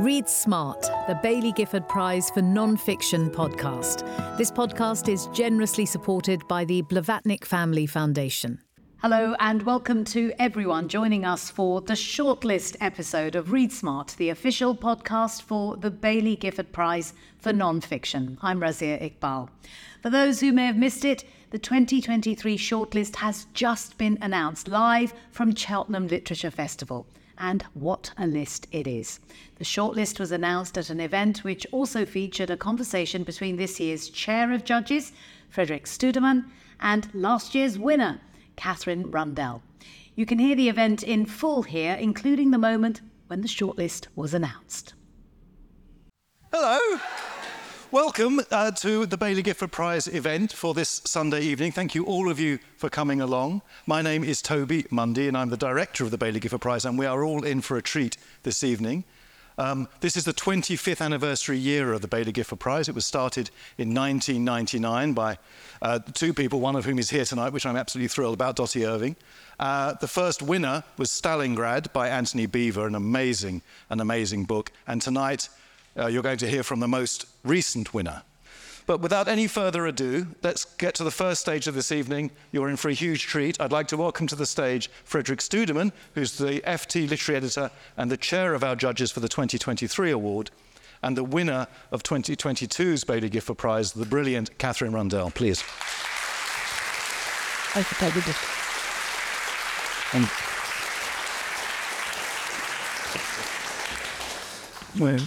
Read Smart, the Baillie Gifford Prize for Non-Fiction podcast. This podcast is generously supported by the Blavatnik Family Foundation. Hello and welcome to everyone joining us for the shortlist episode of Read Smart, the official podcast for the Baillie Gifford Prize for Non-Fiction. I'm Razia Iqbal. For those who may have missed it, the 2023 shortlist has just been announced live from Cheltenham Literature Festival and what a list it is. The shortlist was announced at an event which also featured a conversation between this year's chair of judges, Frederick Studemann, and last year's winner, Katherine Rundell. You can hear the event in full here, including the moment when the shortlist was announced. Hello. Welcome uh, to the Baillie Gifford Prize event for this Sunday evening. Thank you, all of you, for coming along. My name is Toby Mundy, and I'm the director of the Baillie Gifford Prize, and we are all in for a treat this evening. Um, this is the 25th anniversary year of the Baillie Gifford Prize. It was started in 1999 by uh, two people, one of whom is here tonight, which I'm absolutely thrilled about, Dotti Irving. Uh, the first winner was Stalingrad by Antony Beevor, an amazing, an amazing book. And tonight, uh, you're going to hear from the most recent winner. But without any further ado, let's get to the first stage of this evening. You're in for a huge treat. I'd like to welcome to the stage Frederick Studemann, who's the FT literary editor and the chair of our judges for the 2023 award, and the winner of 2022's Baillie Gifford Prize, the brilliant Katherine Rundell. Please. I think I. Well,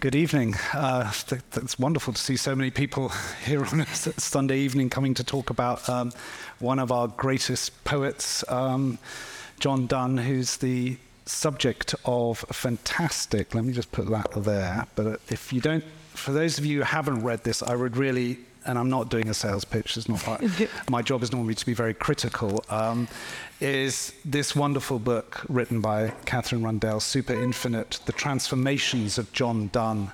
Good evening. Uh, th- it's wonderful to see so many people here on a Sunday evening coming to talk about um, one of our greatest poets, um, John Donne, who's the subject of a fantastic, let me just put that there. But if you don't, for those of you who haven't read this, I would really and I'm not doing a sales pitch, it's not part, my job is normally to be very critical, um, is this wonderful book written by Katherine Rundell, Super Infinite, The Transformations of John Donne.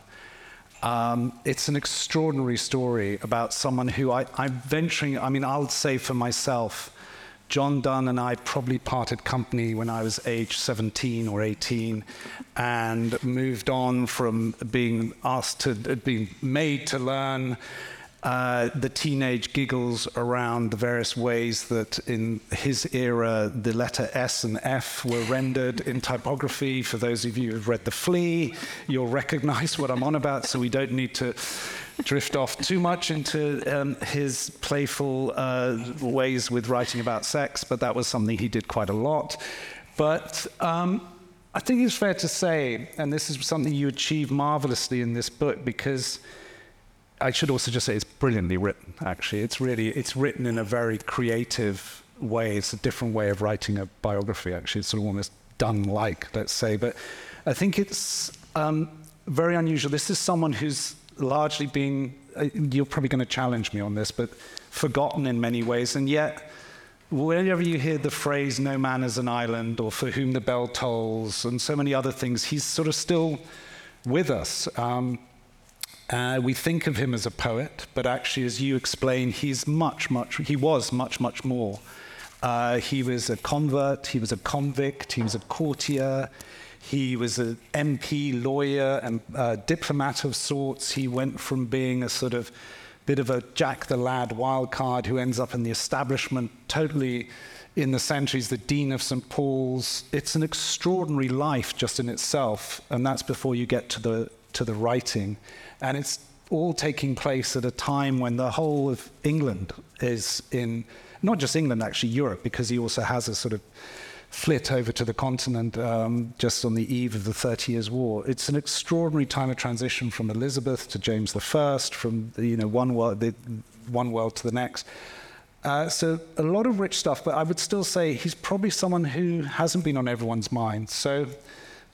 Um, it's an extraordinary story about someone who I, I'm venturing, I mean, I'll say for myself, John Donne and I probably parted company when I was age 17 or 18 and moved on from being asked to, being made to learn uh, the teenage giggles around the various ways that in his era the letter S and F were rendered in typography. For those of you who've read The Flea, you'll recognize what I'm on about, so we don't need to drift off too much into um, his playful uh, ways with writing about sex, but that was something he did quite a lot. But um, I think it's fair to say, and this is something you achieve marvelously in this book, because I should also just say it's brilliantly written. Actually, it's really it's written in a very creative way. It's a different way of writing a biography. Actually, it's sort of almost done like let's say. But I think it's um, very unusual. This is someone who's largely been. Uh, you're probably going to challenge me on this, but forgotten in many ways, and yet. Whenever you hear the phrase "no man is an island" or "for whom the bell tolls" and so many other things, he's sort of still with us. Um, uh, we think of him as a poet, but actually, as you explain, he's much, much, he was much, much more. Uh, he was a convert, he was a convict, he was a courtier, he was an MP, lawyer, and uh, diplomat of sorts. He went from being a sort of bit of a Jack the Lad wildcard who ends up in the establishment, totally in the centre. He's the Dean of St. Paul's. It's an extraordinary life just in itself, and that's before you get to the, to the writing. And it's all taking place at a time when the whole of England is in, not just England, actually, Europe, because he also has a sort of flit over to the continent um, just on the eve of the Thirty Years' War. It's an extraordinary time of transition from Elizabeth to James I, from you know one world, the, one world to the next. Uh, so a lot of rich stuff, but I would still say he's probably someone who hasn't been on everyone's mind. So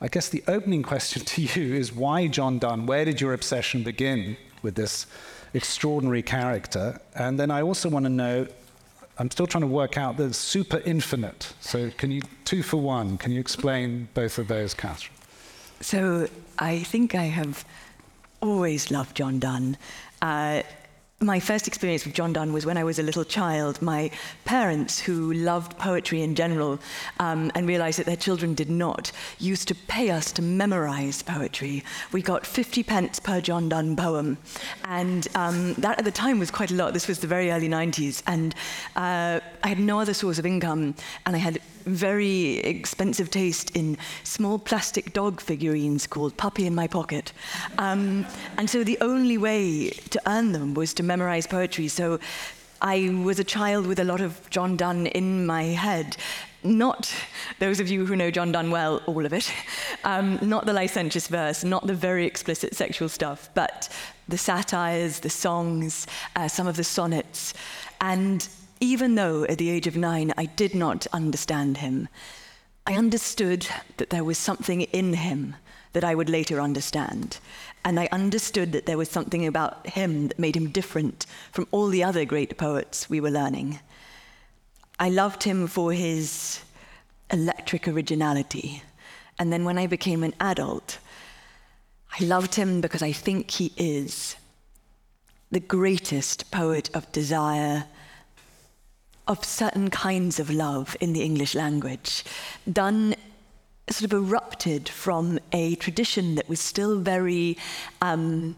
I guess the opening question to you is why John Donne? Where did your obsession begin with this extraordinary character? And then I also want to know I'm still trying to work out the super infinite. So, can you, two for one, can you explain both of those, Katherine? So, I think I have always loved John Donne. Uh, my first experience with John Donne was when I was a little child. My parents, who loved poetry in general um, and realized that their children did not, used to pay us to memorize poetry. We got 50 pence per John Donne poem. And um, that at the time was quite a lot. This was the very early 90s. And uh, I had no other source of income. And I had very expensive taste in small plastic dog figurines called Puppy in My Pocket. Um, and so the only way to earn them was to memorize poetry. So I was a child with a lot of John Donne in my head. Not those of you who know John Donne well, all of it. Um, not the licentious verse, not the very explicit sexual stuff, but the satires, the songs, uh, some of the sonnets. And even though at the age of nine I did not understand him, I understood that there was something in him that I would later understand. And I understood that there was something about him that made him different from all the other great poets we were learning. I loved him for his electric originality. And then when I became an adult, I loved him because I think he is the greatest poet of desire of certain kinds of love in the English language. Donne sort of erupted from a tradition that was still very, um,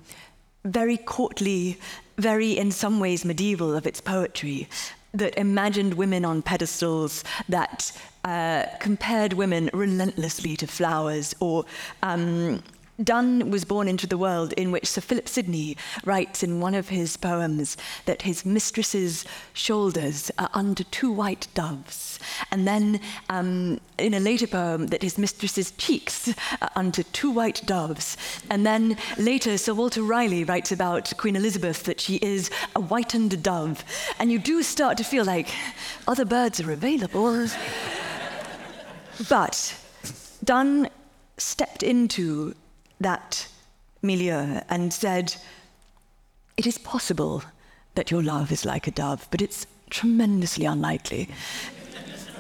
very courtly, very, in some ways, medieval of its poetry, that imagined women on pedestals, that uh, compared women relentlessly to flowers, or um, Donne was born into the world in which Sir Philip Sidney writes in one of his poems that his mistress's shoulders are under two white doves. And then um, in a later poem, that his mistress's cheeks are under two white doves. And then later, Sir Walter Raleigh writes about Queen Elizabeth that she is a whitened dove. And you do start to feel like other birds are available. but Donne stepped into that milieu and said, It is possible that your love is like a dove, but it's tremendously unlikely.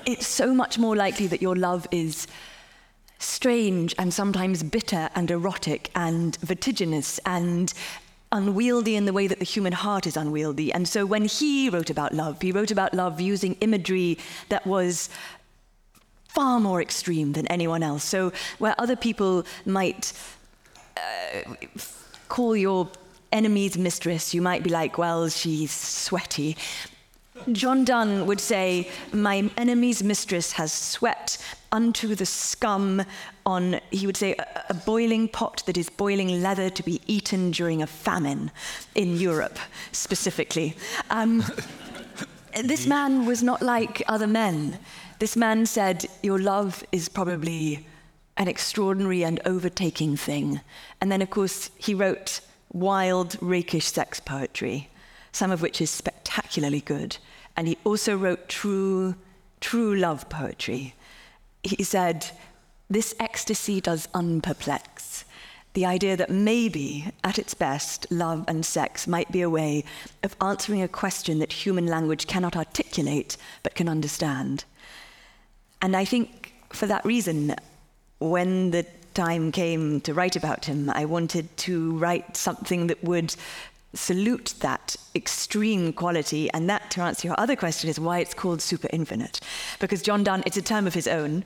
it's so much more likely that your love is strange and sometimes bitter and erotic and vertiginous and unwieldy in the way that the human heart is unwieldy. And so when he wrote about love, he wrote about love using imagery that was far more extreme than anyone else. So where other people might call your enemy's mistress, you might be like, well, she's sweaty. John Donne would say, My enemy's mistress has sweat unto the scum on, he would say, a, a, boiling pot that is boiling leather to be eaten during a famine in Europe, specifically. Um, this man was not like other men. This man said, Your love is probably an extraordinary and overtaking thing. And then, of course, he wrote wild, rakish sex poetry, some of which is spectacularly good. And he also wrote true, true love poetry. He said, This ecstasy does unperplex. The idea that maybe, at its best, love and sex might be a way of answering a question that human language cannot articulate but can understand. And I think for that reason, when the time came to write about him, I wanted to write something that would salute that extreme quality. And that, to answer your other question, is why it's called super infinite. Because John Donne, it's a term of his own.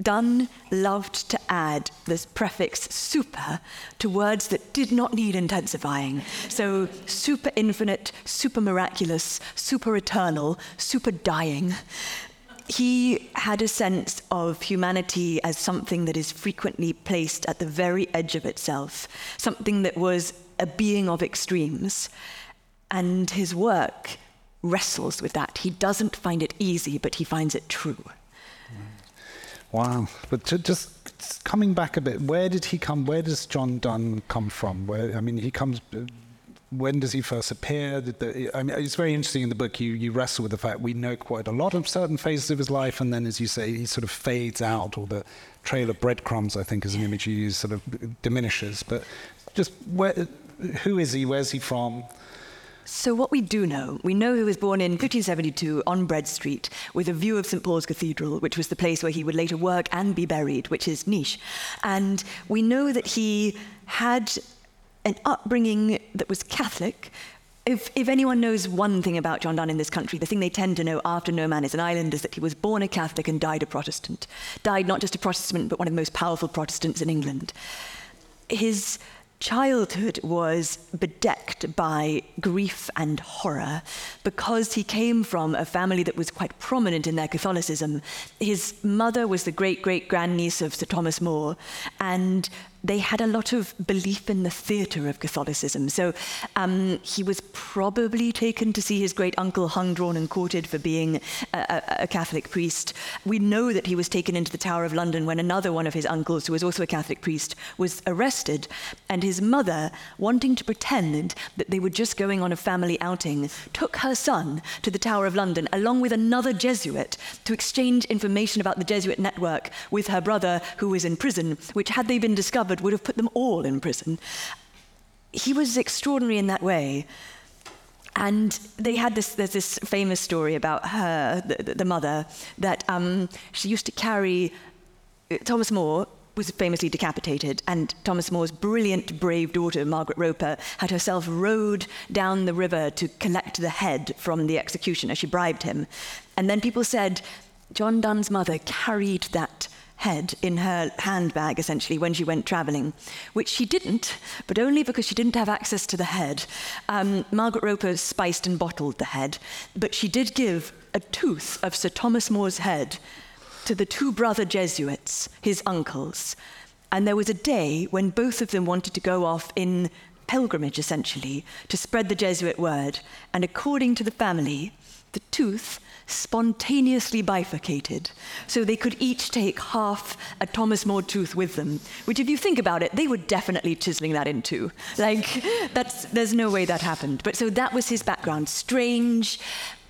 Donne loved to add this prefix super to words that did not need intensifying. So, super infinite, super miraculous, super eternal, super dying he had a sense of humanity as something that is frequently placed at the very edge of itself, something that was a being of extremes. And his work wrestles with that. He doesn't find it easy, but he finds it true. Wow. But just coming back a bit, where did he come? Where does John Donne come from? Where, I mean, he comes when does he first appear? The, I mean, it's very interesting in the book. You, you wrestle with the fact we know quite a lot of certain phases of his life, and then, as you say, he sort of fades out, or the trail of breadcrumbs, I think, is an image you use, sort of diminishes. But just where, who is he? Where's he from? So, what we do know, we know he was born in 1572 on Bread Street with a view of St. Paul's Cathedral, which was the place where he would later work and be buried, which is Nice. And we know that he had an upbringing that was Catholic, if, if anyone knows one thing about John Donne in this country, the thing they tend to know after No Man is an Island is that he was born a Catholic and died a Protestant. Died not just a Protestant, but one of the most powerful Protestants in England. His childhood was bedecked by grief and horror because he came from a family that was quite prominent in their Catholicism. His mother was the great great grandniece of Sir Thomas More, and they had a lot of belief in the theatre of Catholicism. So um, he was probably taken to see his great uncle hung, drawn, and quartered for being a, a, a, Catholic priest. We know that he was taken into the Tower of London when another one of his uncles, who was also a Catholic priest, was arrested. And his mother, wanting to pretend that they were just going on a family outing, took her son to the Tower of London along with another Jesuit to exchange information about the Jesuit network with her brother, who was in prison, which, had they been discovered, discovered would have put them all in prison. He was extraordinary in that way. And they had this, there's this famous story about her, the, the mother, that um, she used to carry, Thomas More was famously decapitated, and Thomas More's brilliant, brave daughter, Margaret Roper, had herself rowed down the river to collect the head from the executioner. She bribed him. And then people said, John Donne's mother carried that head in her handbag, essentially, when she went travelling, which she didn't, but only because she didn't have access to the head. Um, Margaret Roper spiced and bottled the head, but she did give a tooth of Sir Thomas More's head to the two brother Jesuits, his uncles. And there was a day when both of them wanted to go off in pilgrimage, essentially, to spread the Jesuit word. And according to the family, the tooth spontaneously bifurcated, so they could each take half a Thomas More tooth with them, which, if you think about it, they were definitely chiseling that in two. Like, that's, there's no way that happened. But so that was his background strange,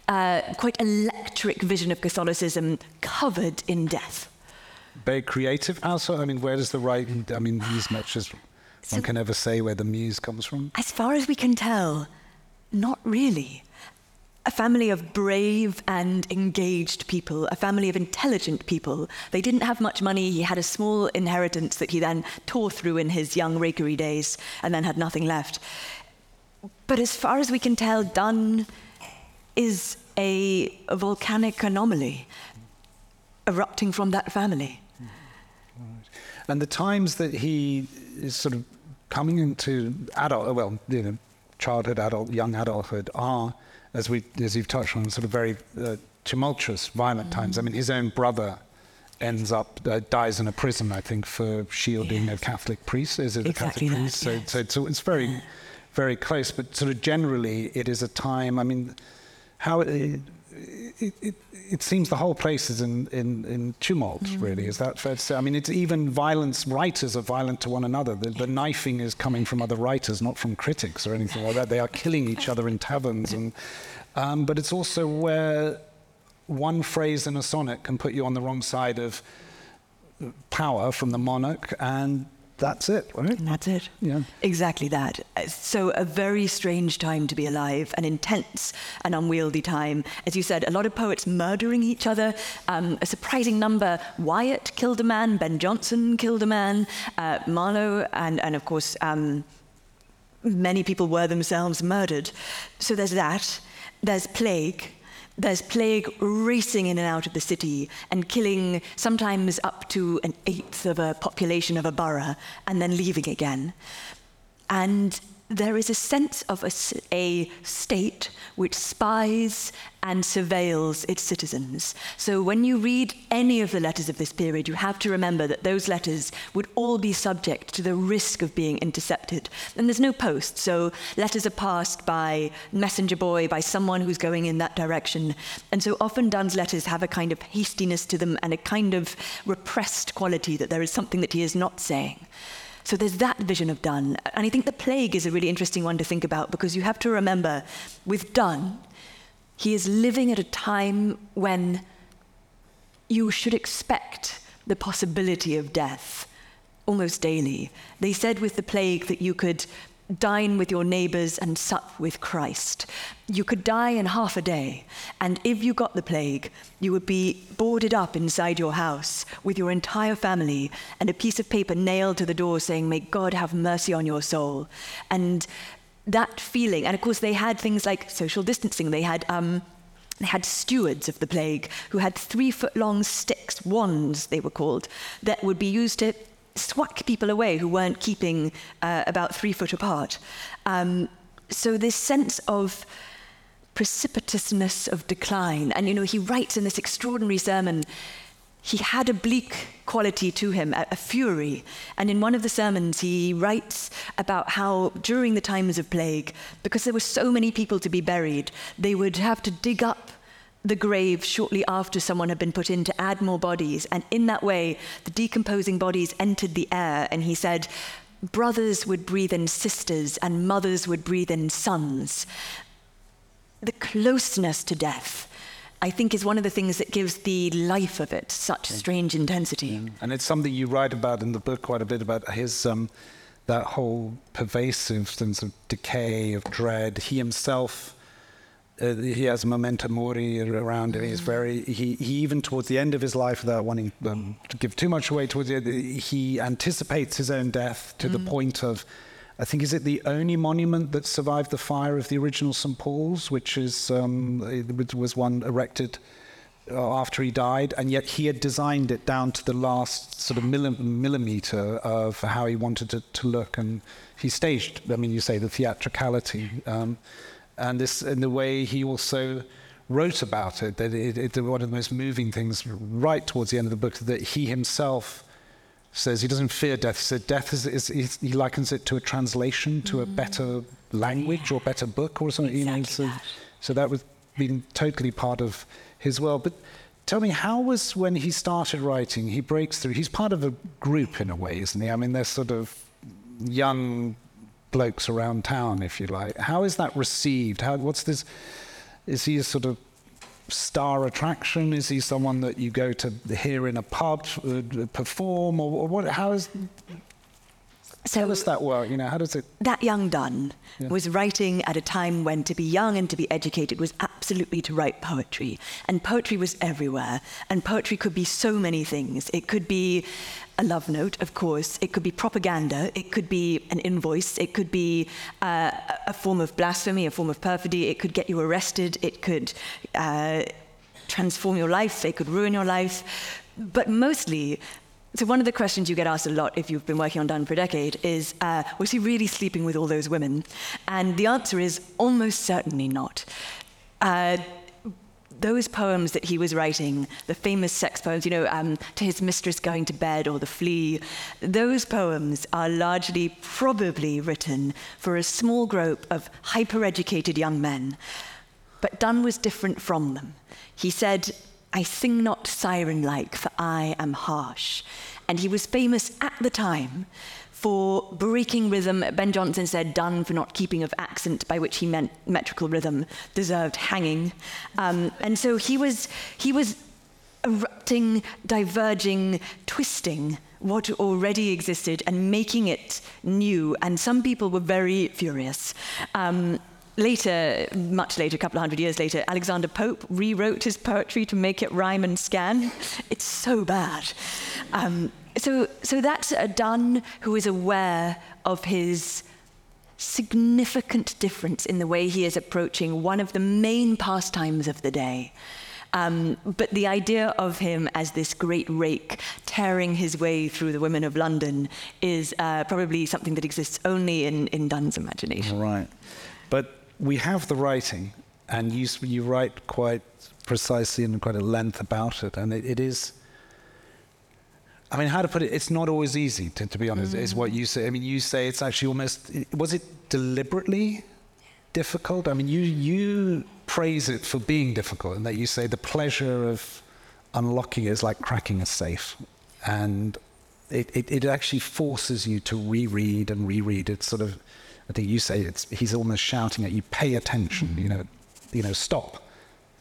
uh, quite electric vision of Catholicism covered in death. Very creative also. I mean, where does the writing, I mean, as much as so, one can ever say where the muse comes from? As far as we can tell, not really a family of brave and engaged people, a family of intelligent people. They didn't have much money. He had a small inheritance that he then tore through in his young rakery days and then had nothing left. But as far as we can tell, Donne is a volcanic anomaly erupting from that family. And the times that he is sort of coming into adult, well, you know, childhood, adult, young adulthood are as we as you've touched on, sort of very uh, tumultuous, violent mm-hmm. times. I mean, his own brother ends up uh, dies in a prison, I think, for shielding yes. a Catholic priest. Is it exactly a Catholic priest? Yes. So, so, so, it's very, very close. But sort of generally, it is a time. I mean, how it, it, it, it seems the whole place is in, in, in tumult, mm. really. Is that fair to say? I mean, it's even violence, writers are violent to one another. The, the, knifing is coming from other writers, not from critics or anything like that. They are killing each other in taverns. And, um, but it's also where one phrase in a sonnet can put you on the wrong side of power from the monarch and that's it, right? And that's it. Yeah. Exactly that. So, a very strange time to be alive, an intense and unwieldy time. As you said, a lot of poets murdering each other, um, a surprising number. Wyatt killed a man, Ben Jonson killed a man, uh, Marlowe, and, and of course, um, many people were themselves murdered. So, there's that. There's plague there's plague racing in and out of the city and killing sometimes up to an eighth of a population of a borough and then leaving again. And there is a sense of a, a, state which spies and surveils its citizens. So when you read any of the letters of this period, you have to remember that those letters would all be subject to the risk of being intercepted. And there's no post, so letters are passed by messenger boy, by someone who's going in that direction. And so often Donne's letters have a kind of hastiness to them and a kind of repressed quality that there is something that he is not saying. So there's that vision of Donne. And I think the plague is a really interesting one to think about because you have to remember with Donne, he is living at a time when you should expect the possibility of death almost daily. They said with the plague that you could dine with your neighbors and sup with Christ. You could die in half a day, and if you got the plague, you would be boarded up inside your house with your entire family and a piece of paper nailed to the door saying, May God have mercy on your soul. And that feeling, and of course they had things like social distancing. They had um, they had stewards of the plague who had three foot long sticks, wands they were called, that would be used to swack people away who weren't keeping uh, about three foot apart. Um, so this sense of precipitousness of decline, and you know, he writes in this extraordinary sermon he had a bleak quality to him, a, a, fury. And in one of the sermons, he writes about how during the times of plague, because there were so many people to be buried, they would have to dig up the grave shortly after someone had been put in to add more bodies. And in that way, the decomposing bodies entered the air. And he said, brothers would breathe in sisters, and mothers would breathe in sons. The closeness to death I think is one of the things that gives the life of it such strange intensity. Yeah. And it's something you write about in the book quite a bit about his um, that whole pervasive sense of decay, of dread. He himself. Uh, he has memento mori around him. He's very. He, he even towards the end of his life, without wanting um, to give too much away, towards the end, he anticipates his own death to mm. the point of I think is it the only monument that survived the fire of the original St Paul's, which is um, was one erected uh, after he died, and yet he had designed it down to the last sort of millimeter of how he wanted it to look, and he staged. I mean, you say the theatricality, um, and this in the way he also wrote about it. That it, it, one of the most moving things, right towards the end of the book, that he himself says he doesn't fear death. He said death is, is, is he likens it to a translation to mm. a better language or better book or something. Exactly you know, so, that. so that was been totally part of his world. But tell me, how was when he started writing? He breaks through. He's part of a group in a way, isn't he? I mean, they're sort of young blokes around town, if you like. How is that received? How, what's this? Is he a sort of star attraction? Is he someone that you go to hear in a pub uh, perform, or, or, what? How is? So how does that work? You know, how does it? That young Donne yeah. was writing at a time when to be young and to be educated was absolutely to write poetry, and poetry was everywhere. And poetry could be so many things. It could be a love note, of course. It could be propaganda. It could be an invoice. It could be uh, a form of blasphemy, a form of perfidy. It could get you arrested. It could uh, transform your life. It could ruin your life. But mostly, so one of the questions you get asked a lot if you've been working on Donne for a decade is, uh, was he really sleeping with all those women? And the answer is almost certainly not. Uh, those poems that he was writing, the famous sex poems, you know, um, To His Mistress Going to Bed or The Flea, those poems are largely probably written for a small group of hyper educated young men. But Donne was different from them. He said, I sing not siren like, for I am harsh. And he was famous at the time for breaking rhythm. Ben Jonson said Donne for not keeping of accent, by which he meant metrical rhythm, deserved hanging. Um, and so he was, he was erupting, diverging, twisting what already existed and making it new. And some people were very furious. Um, later, much later, a couple of hundred years later, Alexander Pope rewrote his poetry to make it rhyme and scan. It's so bad. Um, so, so that's a Donne who is aware of his significant difference in the way he is approaching one of the main pastimes of the day. Um, but the idea of him as this great rake tearing his way through the women of London is uh, probably something that exists only in, in Donne's imagination. Right. But we have the writing, and you, you write quite precisely and quite a length about it, and it, it is I mean, how to put it? It's not always easy, to, to be honest. Mm. Is what you say. I mean, you say it's actually almost. Was it deliberately difficult? I mean, you you praise it for being difficult, and that you say the pleasure of unlocking it is like cracking a safe, and it, it, it actually forces you to reread and reread. It's sort of, I think you say it's. He's almost shouting at you, pay attention. You know, you know, stop,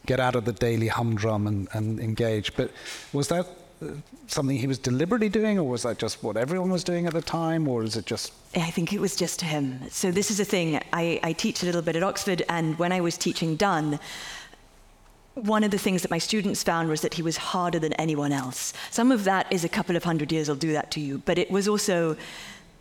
get out of the daily humdrum and, and engage. But was that uh, something he was deliberately doing, or was that just what everyone was doing at the time, or is it just? I think it was just him. So this is a thing. I, I teach a little bit at Oxford, and when I was teaching Donne, one of the things that my students found was that he was harder than anyone else. Some of that is a couple of hundred years will do that to you, but it was also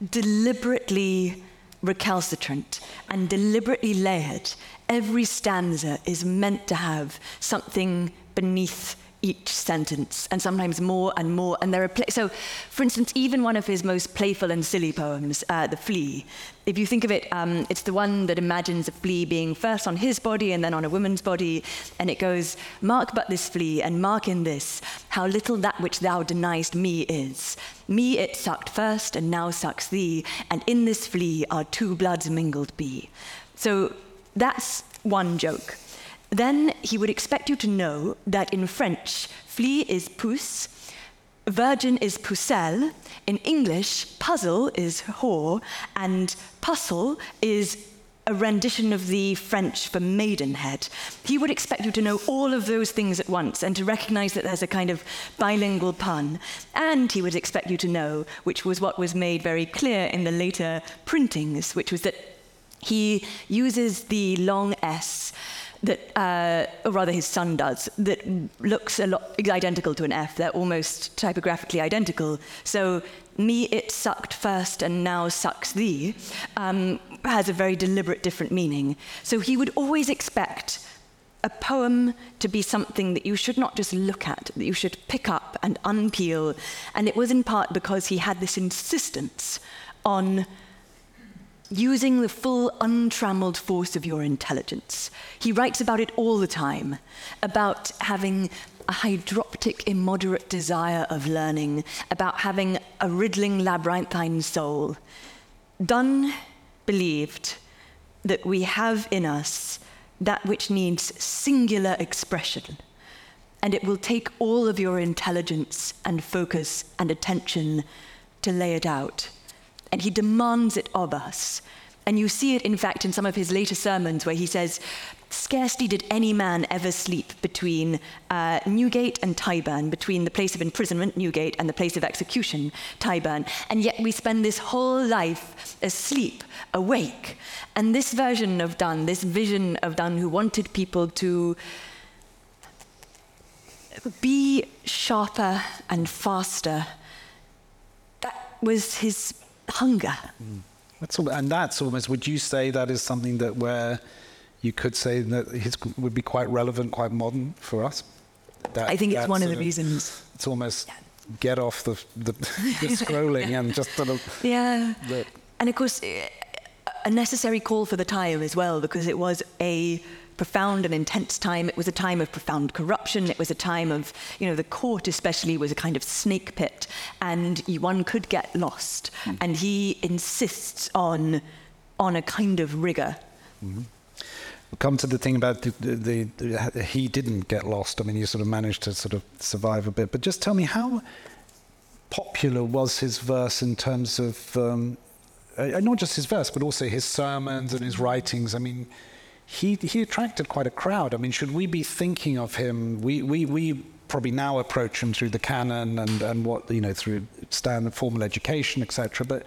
deliberately recalcitrant and deliberately layered. Every stanza is meant to have something beneath each sentence, and sometimes more and more. And there are, so, for instance, even one of his most playful and silly poems, uh, The Flea, if you think of it, um, it's the one that imagines a flea being first on his body and then on a woman's body, and it goes, Mark but this flea, and mark in this, how little that which thou deniest me is. Me it sucked first, and now sucks thee, and in this flea our two bloods mingled be. So that's one joke. Then he would expect you to know that in French, flea is puce, virgin is pucelle, in English, puzzle is whore, and puzzle is a rendition of the French for maidenhead. He would expect you to know all of those things at once and to recognize that there's a kind of bilingual pun. And he would expect you to know, which was what was made very clear in the later printings, which was that he uses the long S that, uh, or rather his son does, that looks a lot identical to an F. They're almost typographically identical. So me it sucked first and now sucks thee um, has a very deliberate different meaning. So he would always expect a poem to be something that you should not just look at, that you should pick up and unpeel. And it was in part because he had this insistence on using the full, untrammeled force of your intelligence. He writes about it all the time, about having a hydroptic, immoderate desire of learning, about having a riddling, labyrinthine soul. Donne believed that we have in us that which needs singular expression, and it will take all of your intelligence and focus and attention to lay it out and he demands it of us. And you see it, in fact, in some of his later sermons where he says, Scarcely did any man ever sleep between uh, Newgate and Tyburn, between the place of imprisonment, Newgate, and the place of execution, Tyburn. And yet we spend this whole life asleep, awake. And this version of Donne, this vision of Donne who wanted people to be sharper and faster, that was his hunger. Mm. That's all, and that's almost, would you say that is something that where you could say that his would be quite relevant, quite modern for us? That, I think it's one of the reasons. It's almost get off the, the, the scrolling and just sort of. Yeah. The, and of course, a necessary call for the time as well, because it was a profound and intense time. It was a time of profound corruption. It was a time of, you know, the court especially was a kind of snake pit, and one could get lost. Mm. And he insists on, on a kind of rigor. Mm-hmm. We'll come to the thing about the, the, the, the, he didn't get lost. I mean, he sort of managed to sort of survive a bit. But just tell me, how popular was his verse in terms of um, uh, not just his verse, but also his sermons and his writings? I mean, he, he attracted quite a crowd. I mean, should we be thinking of him? We, we, we probably now approach him through the canon and, and what, you know, through standard formal education, etc. But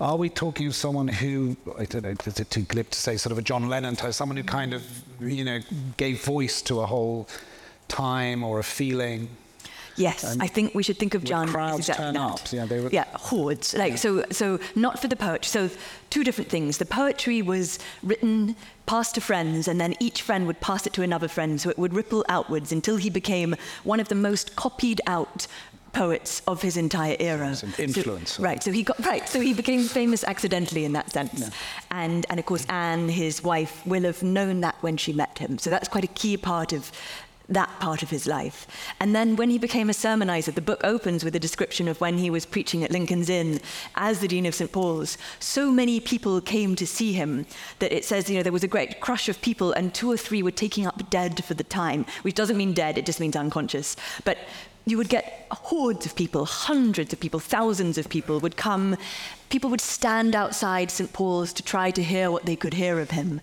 are we talking of someone who, I don't know, is it too glib to say, sort of a John Lennon type, someone who kind of, you know, gave voice to a whole time or a feeling? Yes, and I think we should think of John. Crowds exactly turn that. up. Yeah, they were. Yeah, hordes. Like yeah. so, so not for the poetry. So two different things. The poetry was written, passed to friends, and then each friend would pass it to another friend, so it would ripple outwards until he became one of the most copied out poets of his entire era. influence. So, right. So he got right. So he became famous accidentally in that sense. Yeah. And and of course Anne, his wife, will have known that when she met him. So that's quite a key part of that part of his life. And then when he became a sermonizer, the book opens with a description of when he was preaching at Lincoln's Inn as the Dean of St. Paul's. So many people came to see him that it says, you know, there was a great crush of people and two or three were taking up dead for the time, which doesn't mean dead, it just means unconscious. But you would get hordes of people, hundreds of people, thousands of people would come. People would stand outside St. Paul's to try to hear what they could hear of him.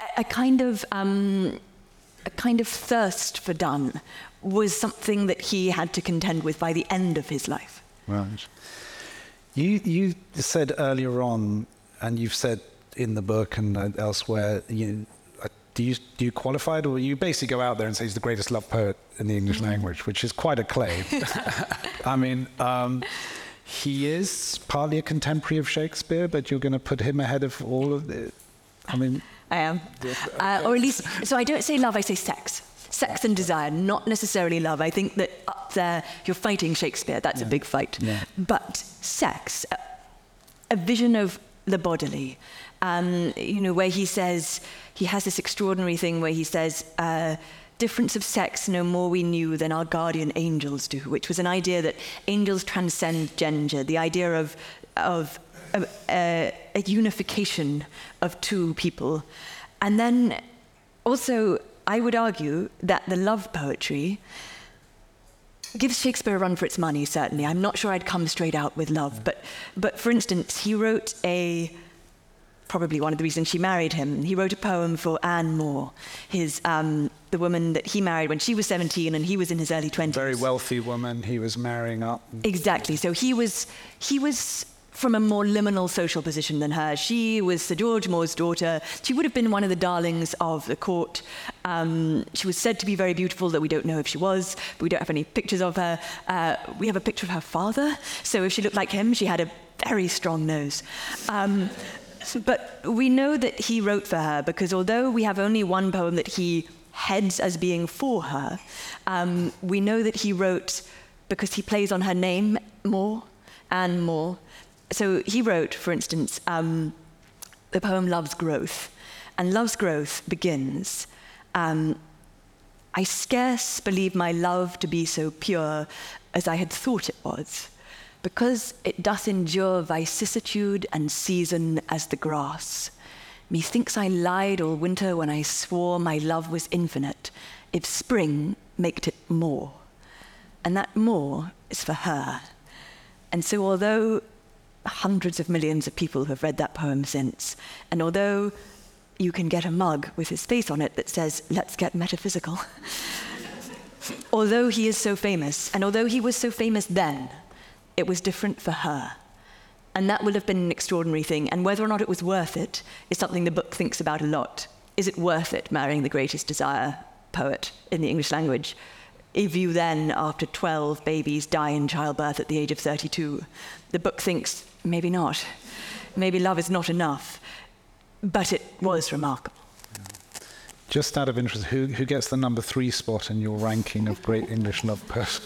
A, a kind of um, a kind of thirst for Donne was something that he had to contend with by the end of his life. Right. You, you said earlier on, and you've said in the book and elsewhere, you, uh, do you, do you qualify it, or you basically go out there and say he's the greatest love poet in the English mm. language, which is quite a claim. I mean, um, he is partly a contemporary of Shakespeare, but you're going to put him ahead of all of the. I mean, I am. Uh, or at least, so I don't say love, I say sex. Sex and desire, not necessarily love. I think that up there, you're fighting Shakespeare. That's yeah. a big fight. Yeah. But sex, a, a vision of the bodily, um, you know, where he says, he has this extraordinary thing where he says, uh, difference of sex no more we knew than our guardian angels do, which was an idea that angels transcend gender, the idea of, of, of uh, a unification of two people. And then also, I would argue that the love poetry gives Shakespeare a run for its money, certainly. I'm not sure I'd come straight out with love, but, but for instance, he wrote a probably one of the reasons she married him. He wrote a poem for Anne More, his, um, the woman that he married when she was 17 and he was in his early 20s. Very wealthy woman he was marrying up. Exactly. So he was, he was from a more liminal social position than her. She was Sir George More's daughter. She would have been one of the darlings of the court. Um, she was said to be very beautiful, though we don't know if she was. But we don't have any pictures of her. Uh, we have a picture of her father. So if she looked like him, she had a very strong nose. Um, but we know that he wrote for her because although we have only one poem that he heads as being for her, um, we know that he wrote because he plays on her name more and more. So he wrote, for instance, um, the poem Love's Growth. And Love's Growth begins um, I scarce believe my love to be so pure as I had thought it was because it doth endure vicissitude and season as the grass. Methinks I lied all winter when I swore my love was infinite, if spring maked it more. And that more is for her. And so, although hundreds of millions of people have read that poem since, and although you can get a mug with his face on it that says, Let's get metaphysical, although he is so famous, and although he was so famous then, it was different for her. And that will have been an extraordinary thing. And whether or not it was worth it is something the book thinks about a lot. Is it worth it marrying the greatest desire poet in the English language? If you then, after 12 babies, die in childbirth at the age of 32, the book thinks maybe not. Maybe love is not enough. But it was remarkable. Just out of interest, who, who gets the number three spot in your ranking of great English love poets?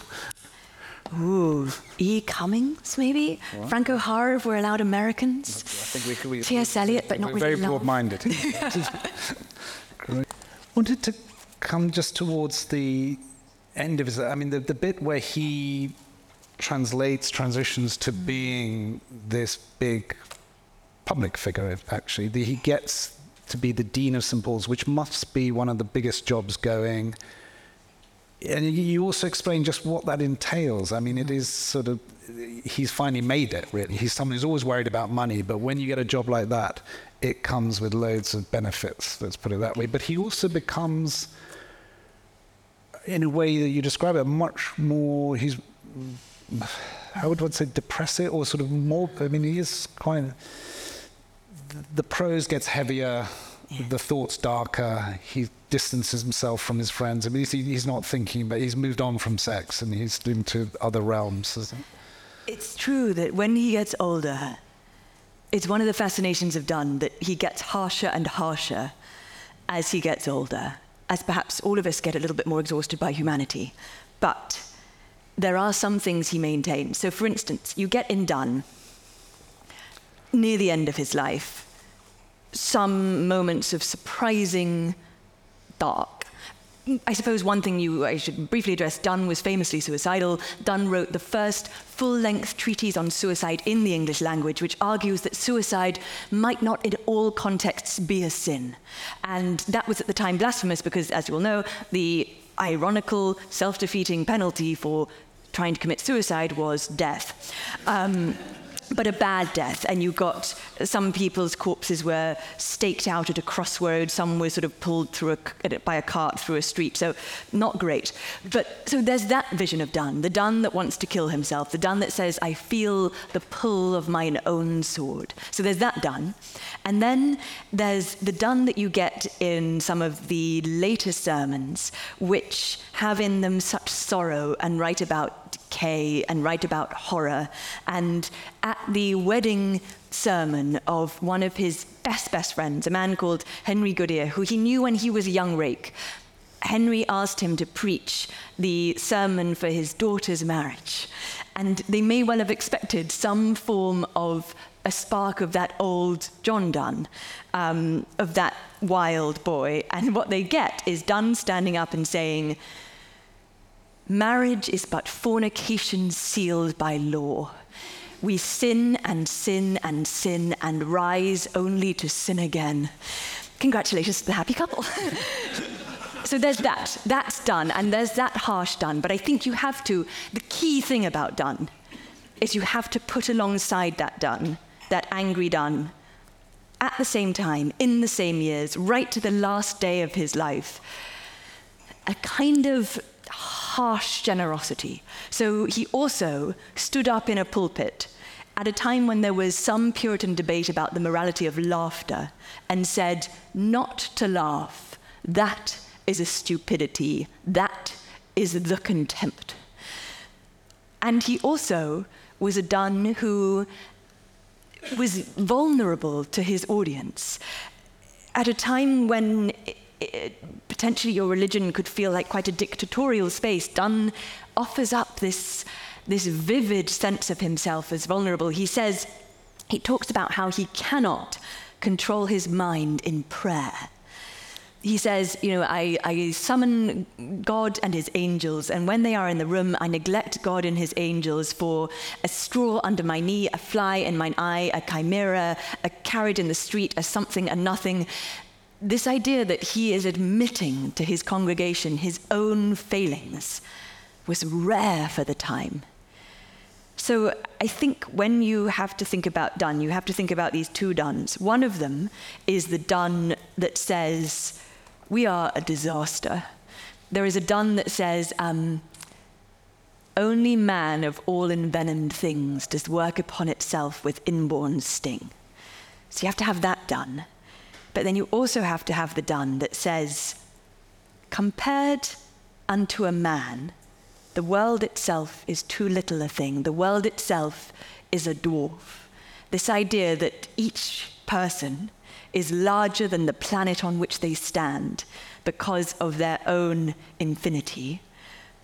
Ooh, E. Cummings, maybe? What? Frank O'Hara, if we're allowed Americans. I we. We, T.S. Eliot, but not really. Very broad-minded. Wanted to come just towards the end of his. I mean, the, the bit where he translates, transitions to being this big public figure. Actually, the, he gets to be the dean of St Paul's, which must be one of the biggest jobs going and you also explain just what that entails. I mean, it is sort of, he's finally made it, really. He's someone who's always worried about money, but when you get a job like that, it comes with loads of benefits, let's put it that way. But he also becomes, in a way that you describe it, much more, he's, how would want to say, depressive or sort of more, I mean, he is quite, the prose gets heavier, yeah. the thoughts darker, he distances himself from his friends. I mean, he's, he's not thinking, but he's moved on from sex and he's into other realms. It's true that when he gets older, it's one of the fascinations of Donne that he gets harsher and harsher as he gets older, as perhaps all of us get a little bit more exhausted by humanity. But there are some things he maintains. So, for instance, you get in Donne, near the end of his life, some moments of surprising dark. I suppose one thing you, I should briefly address Donne was famously suicidal. Donne wrote the first full length treatise on suicide in the English language, which argues that suicide might not in all contexts be a sin. And that was at the time blasphemous because, as you will know, the ironical, self defeating penalty for trying to commit suicide was death. Um, but a bad death. And you got some people's corpses were staked out at a crossroad, some were sort of pulled through a, by a cart through a street. So, not great. But so there's that vision of Donne, the Donne that wants to kill himself, the Donne that says, I feel the pull of mine own sword. So there's that Donne. And then there's the Donne that you get in some of the later sermons, which have in them such sorrow and write about decay and write about horror. And at the wedding sermon of one of his best, best friends, a man called Henry Goodyer, who he knew when he was a young rake, Henry asked him to preach the sermon for his daughter's marriage. And they may well have expected some form of a spark of that old John Donne, um, of that wild boy. And what they get is Donne standing up and saying, Marriage is but fornication sealed by law. We sin and sin and sin and rise only to sin again. Congratulations to the happy couple. so there's that. That's done, and there's that harsh Donne. But I think you have to, the key thing about Donne is you have to put alongside that Donne, that angry Donne, at the same time, in the same years, right to the last day of his life, a kind of harsh generosity. So he also stood up in a pulpit at a time when there was some Puritan debate about the morality of laughter and said, Not to laugh, that is a stupidity, that is the contempt. And he also was a Donne who was vulnerable to his audience at a time when it, potentially your religion could feel like quite a dictatorial space. Donne offers up this, this vivid sense of himself as vulnerable. He says, he talks about how he cannot control his mind in prayer he says, you know, I, I, summon God and his angels, and when they are in the room, I neglect God and his angels for a straw under my knee, a fly in mine eye, a chimera, a carriage in the street, a something, a nothing. This idea that he is admitting to his congregation his own failings was rare for the time. So I think when you have to think about Donne, you have to think about these two Donnes. One of them is the Donne that says, we are a disaster. There is a Donne that says, um, only man of all envenomed things does work upon itself with inborn sting. So you have to have that Donne. But then you also have to have the Donne that says, compared unto a man, the world itself is too little a thing. The world itself is a dwarf. This idea that each person is larger than the planet on which they stand because of their own infinity.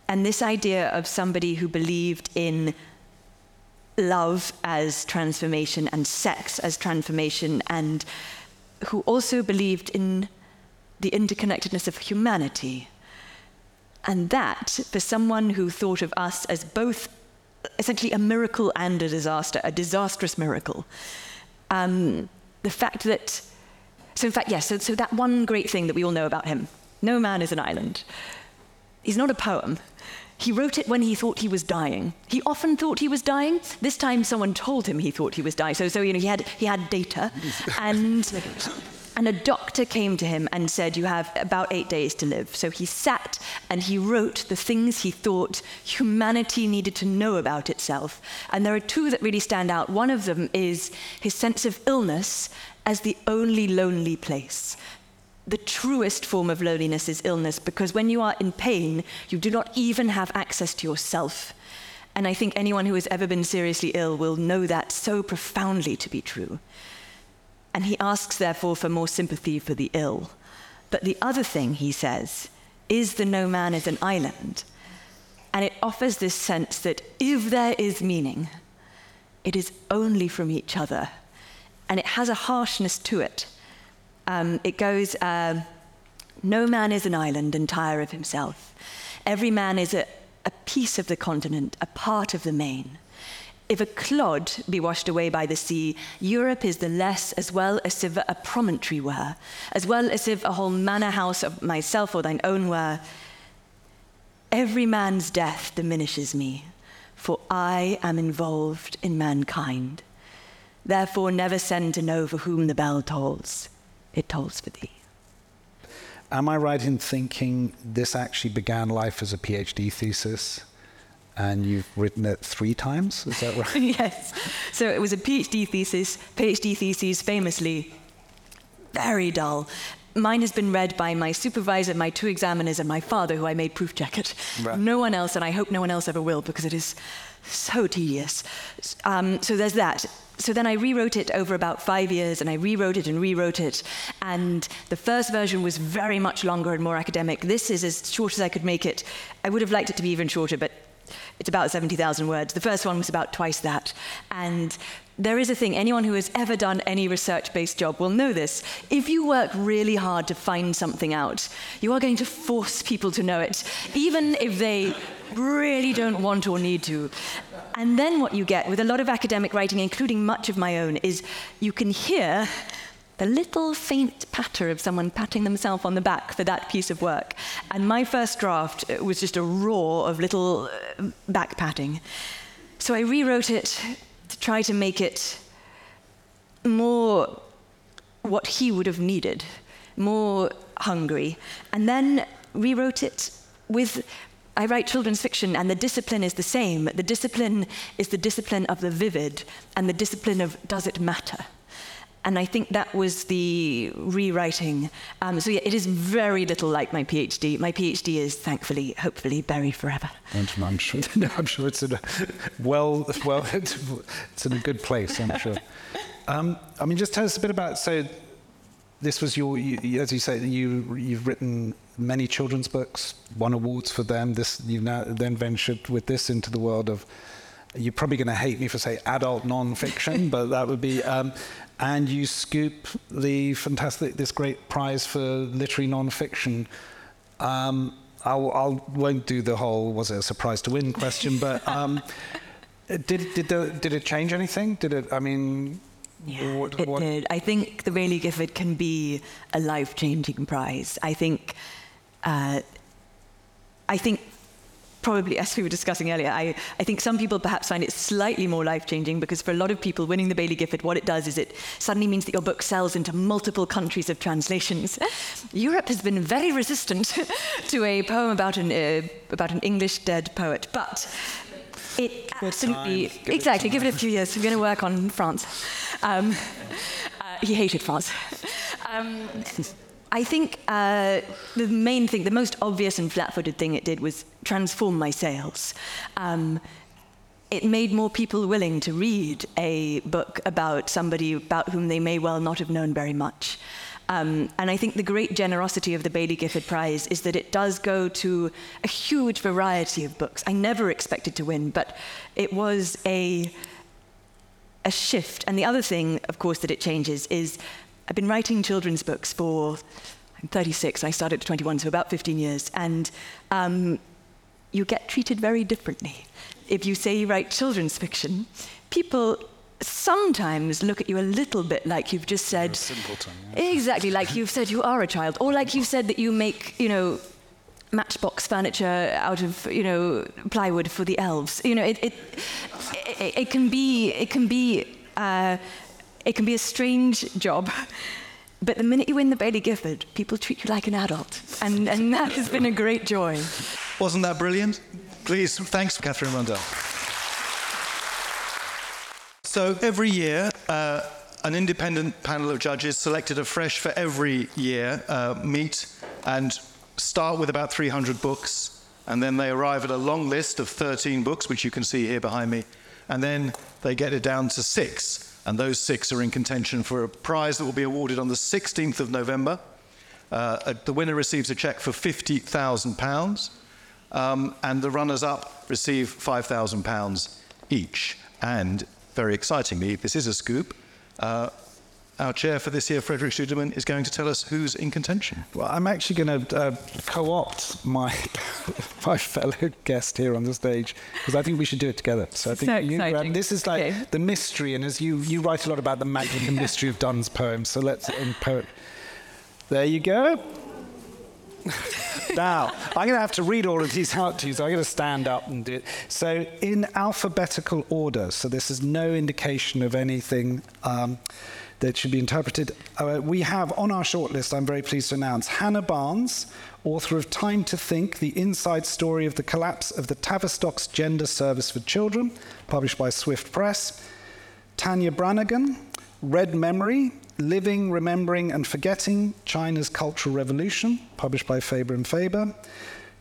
And this idea of somebody who believed in love as transformation and sex as transformation, and who also believed in the interconnectedness of humanity. And that, for someone who thought of us as both essentially a miracle and a disaster, a disastrous miracle, um, the fact that so, in fact, yes, so, so that one great thing that we all know about him no man is an island. He's not a poem. He wrote it when he thought he was dying. He often thought he was dying. This time, someone told him he thought he was dying. So, so you know, he had, he had data. And, and a doctor came to him and said, You have about eight days to live. So he sat and he wrote the things he thought humanity needed to know about itself. And there are two that really stand out. One of them is his sense of illness as the only lonely place. The truest form of loneliness is illness because when you are in pain, you do not even have access to yourself. And I think anyone who has ever been seriously ill will know that so profoundly to be true. And he asks, therefore, for more sympathy for the ill. But the other thing, he says, is the no man is an island. And it offers this sense that if there is meaning, it is only from each other and it has a harshness to it. Um, it goes, uh, No man is an island entire of himself. Every man is a, a piece of the continent, a part of the main. If a clod be washed away by the sea, Europe is the less, as well as if a promontory were, as well as if a whole manor house of myself or thine own were. Every man's death diminishes me, for I am involved in mankind. Therefore, never send to know for whom the bell tolls. It tolls for thee. Am I right in thinking this actually began life as a PhD thesis? And you've written it three times, is that right? yes. So it was a PhD thesis. PhD theses famously very dull. mine has been read by my supervisor, my two examiners, and my father, who I made proof check it. Right. No one else, and I hope no one else ever will, because it is so tedious. Um, so there's that. So then I rewrote it over about five years, and I rewrote it and rewrote it. And the first version was very much longer and more academic. This is as short as I could make it. I would have liked it to be even shorter, but it's about 70,000 words. The first one was about twice that. And there is a thing, anyone who has ever done any research based job will know this. If you work really hard to find something out, you are going to force people to know it, even if they really don't want or need to. And then what you get with a lot of academic writing, including much of my own, is you can hear the little faint patter of someone patting themselves on the back for that piece of work. And my first draft was just a roar of little uh, back patting. So I rewrote it to try to make it more what he would have needed, more hungry, and then rewrote it with. I write children's fiction, and the discipline is the same. The discipline is the discipline of the vivid, and the discipline of does it matter? And I think that was the rewriting. Um, so yeah, it is very little like my PhD. My PhD is thankfully, hopefully, buried forever. And I'm sure, no, I'm sure it's in a well, well, it's, it's in a good place. I'm sure. Um, I mean, just tell us a bit about. So, this was your, you, as you say, you you've written many children's books, won awards for them. This you now then ventured with this into the world of. You're probably going to hate me for saying adult non-fiction, but that would be. Um, and you scoop the fantastic, this great prize for literary non-fiction. Um, I'll, I'll won't do the whole was it a surprise to win question, but um, did did the, did it change anything? Did it? I mean, Yeah, what- it what- did. I think the Baillie Gifford can be a life-changing prize. I think, uh, I think probably, as we were discussing earlier, I, I think some people perhaps find it slightly more life-changing because for a lot of people, winning the Baillie Gifford, what it does is it suddenly means that your book sells into multiple countries of translations. Europe has been very resistant to a poem about an, uh, about an English dead poet, but it absolutely time. Give it exactly. give it a few years. We're going to work on France. Um, uh, he hated France. Um, I think uh, the main thing, the most obvious and flat-footed thing it did was transform my sales. Um, it made more people willing to read a book about somebody about whom they may well not have known very much. Um, and I think the great generosity of the Baillie Gifford Prize is that it does go to a huge variety of books. I never expected to win, but it was a, a shift. And the other thing, of course, that it changes is I've been writing children's books for, I'm 36, I started at 21, so about 15 years. And um, you get treated very differently. If you say you write children's fiction, people sometimes look at you a little bit like you've just said. simpleton, Exactly, like you've said you are a child, or like you've said that you make, you know, matchbox furniture out of, you know, plywood for the elves. You know, it, it, it, it can be, it can be, uh, it can be a strange job. But the minute you win the Baillie Gifford, people treat you like an adult. And, and that has been a great joy. Wasn't that brilliant? Please, thanks, Katherine Rundell. So every year, uh, an independent panel of judges selected afresh for every year uh, meet and start with about 300 books, and then they arrive at a long list of 13 books, which you can see here behind me, and then they get it down to six, and those six are in contention for a prize that will be awarded on the 16th of November. Uh, uh, the winner receives a cheque for £50,000, um, and the runners up receive £5,000 each. And very excitingly, this is a scoop. Uh, our chair for this year, Frederick Studemann, is going to tell us who's in contention. Well, I'm actually going to uh, co-opt my my fellow guest here on the stage because I think we should do it together. So I think So you grab, this is like Okay. the mystery, and as you you write a lot about the magic and mystery of Donne's poems. So let's in poet. There you go. now, I'm going to have to read all of these out to you, so I'm going to stand up and do it. So, in alphabetical order, so this is no indication of anything um, that should be interpreted. Uh, we have on our shortlist, I'm very pleased to announce, Hannah Barnes, author of Time to Think The Inside Story of the Collapse of the Tavistock's Gender Service for Children, published by Swift Press. Tania Branigan, Red Memory, Living, Remembering and Forgetting China's Cultural Revolution, published by Faber and Faber.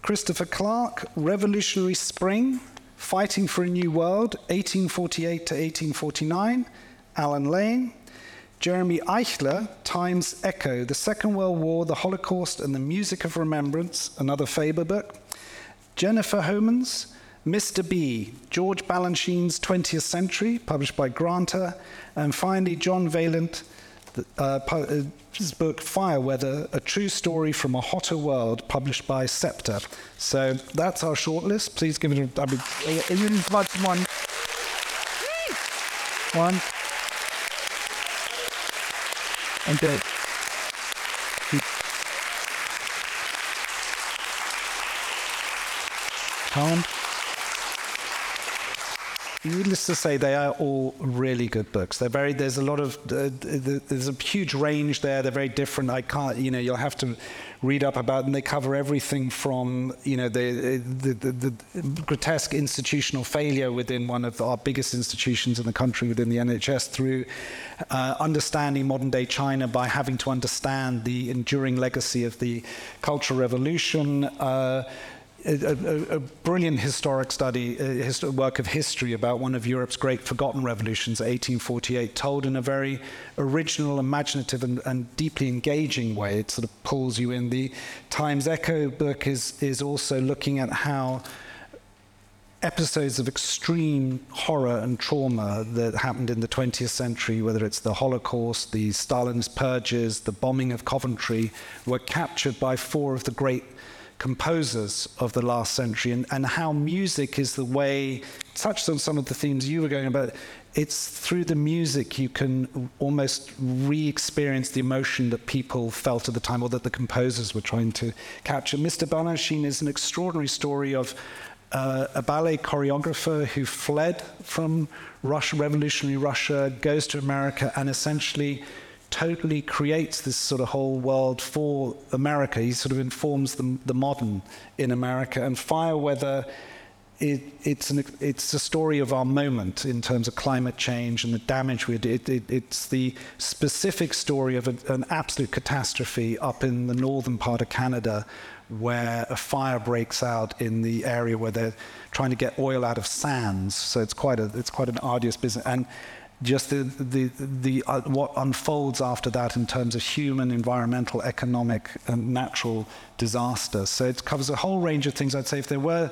Christopher Clark, Revolutionary Spring, Fighting for a New World, 1848 to 1849, Allen Lane. Jeremy Eichler, Time's Echo, The Second World War, The Holocaust, and the Music of Remembrance, another Faber book. Jennifer Homans, Mr. B, George Balanchine's 20th Century, published by Granta. And finally, John Vaillant, uh, uh, his book Fire Weather, A True Story from a Hotter World, published by Sceptre. So that's our shortlist. Please give it a. I mean, one. One. And good. Colin? Needless to say, they are all really good books. They're very. There's a lot of. Uh, there's a huge range there. They're very different. I can't. You know, you'll have to read up about them. They cover everything from you know the the, the, the grotesque institutional failure within one of our biggest institutions in the country, within the NHS, through uh, understanding modern day China by having to understand the enduring legacy of the Cultural Revolution. Uh, a, a, brilliant historic study, a work of history about one of Europe's great forgotten revolutions, 1848, told in a very original, imaginative, and, and, deeply engaging way. It sort of pulls you in. The Time's Echo book is, is also looking at how episodes of extreme horror and trauma that happened in the 20th century, whether it's the Holocaust, the Stalinist purges, the bombing of Coventry, were captured by four of the great composers of the last century and, and how music is the way, touched on some of the themes you were going about. It's through the music you can almost re experience the emotion that people felt at the time or that the composers were trying to capture. Mr. Balanchine is an extraordinary story of uh, a ballet choreographer who fled from Russia, revolutionary Russia, goes to America, and essentially totally creates this sort of whole world for America. He sort of informs the, the modern in America. And fire weather, it, it's, an, it's a story of our moment in terms of climate change and the damage we did. It, it, it's the specific story of a, an absolute catastrophe up in the northern part of Canada where a fire breaks out in the area where they're trying to get oil out of sands. So it's quite, a, it's quite an arduous business. And just the, the, the, uh, what unfolds after that in terms of human, environmental, economic, and natural disaster. So it covers a whole range of things. I'd say if there were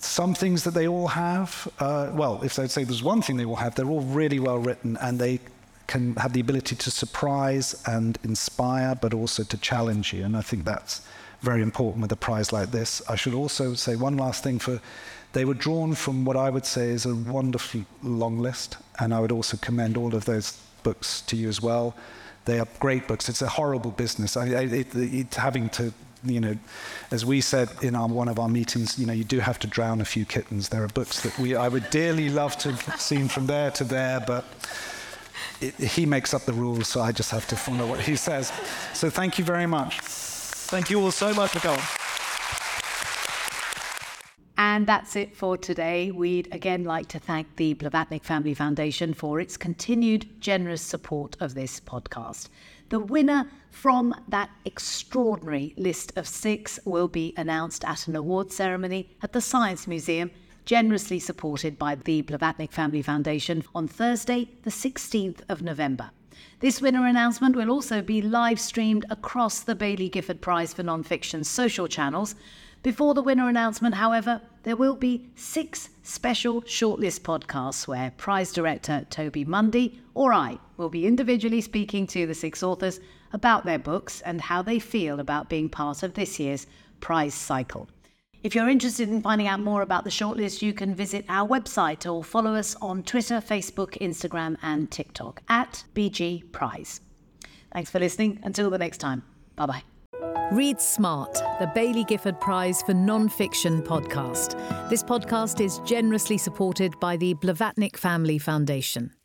some things that they all have, uh, well, if I'd say there's one thing they all have, they're all really well written and they can have the ability to surprise and inspire, but also to challenge you. And I think that's very important with a prize like this. I should also say one last thing for they were drawn from what I would say is a wonderfully long list, and I would also commend all of those books to you as well. They are great books. It's a horrible business. I, it, it, having to, you know, as we said in our, one of our meetings, you know, you do have to drown a few kittens. There are books that we, I would dearly love to have seen from there to there, but it, he makes up the rules, so I just have to follow what he says. So thank you very much. Thank you all so much for coming. And that's it for today. We'd again like to thank the Blavatnik Family Foundation for its continued generous support of this podcast. The winner from that extraordinary list of six will be announced at an award ceremony at the Science Museum, generously supported by the Blavatnik Family Foundation on Thursday, the 16th of November. This winner announcement will also be live streamed across the Baillie Gifford Prize for Nonfiction social channels. Before the winner announcement, however, there will be six special shortlist podcasts where prize director Toby Mundy or I will be individually speaking to the six authors about their books and how they feel about being part of this year's prize cycle. If you're interested in finding out more about the shortlist, you can visit our website or follow us on Twitter, Facebook, Instagram, and TikTok at BG Prize. Thanks for listening. Until the next time, bye bye. Read Smart, the Baillie Gifford Prize for Non-Fiction podcast. This podcast is generously supported by the Blavatnik Family Foundation.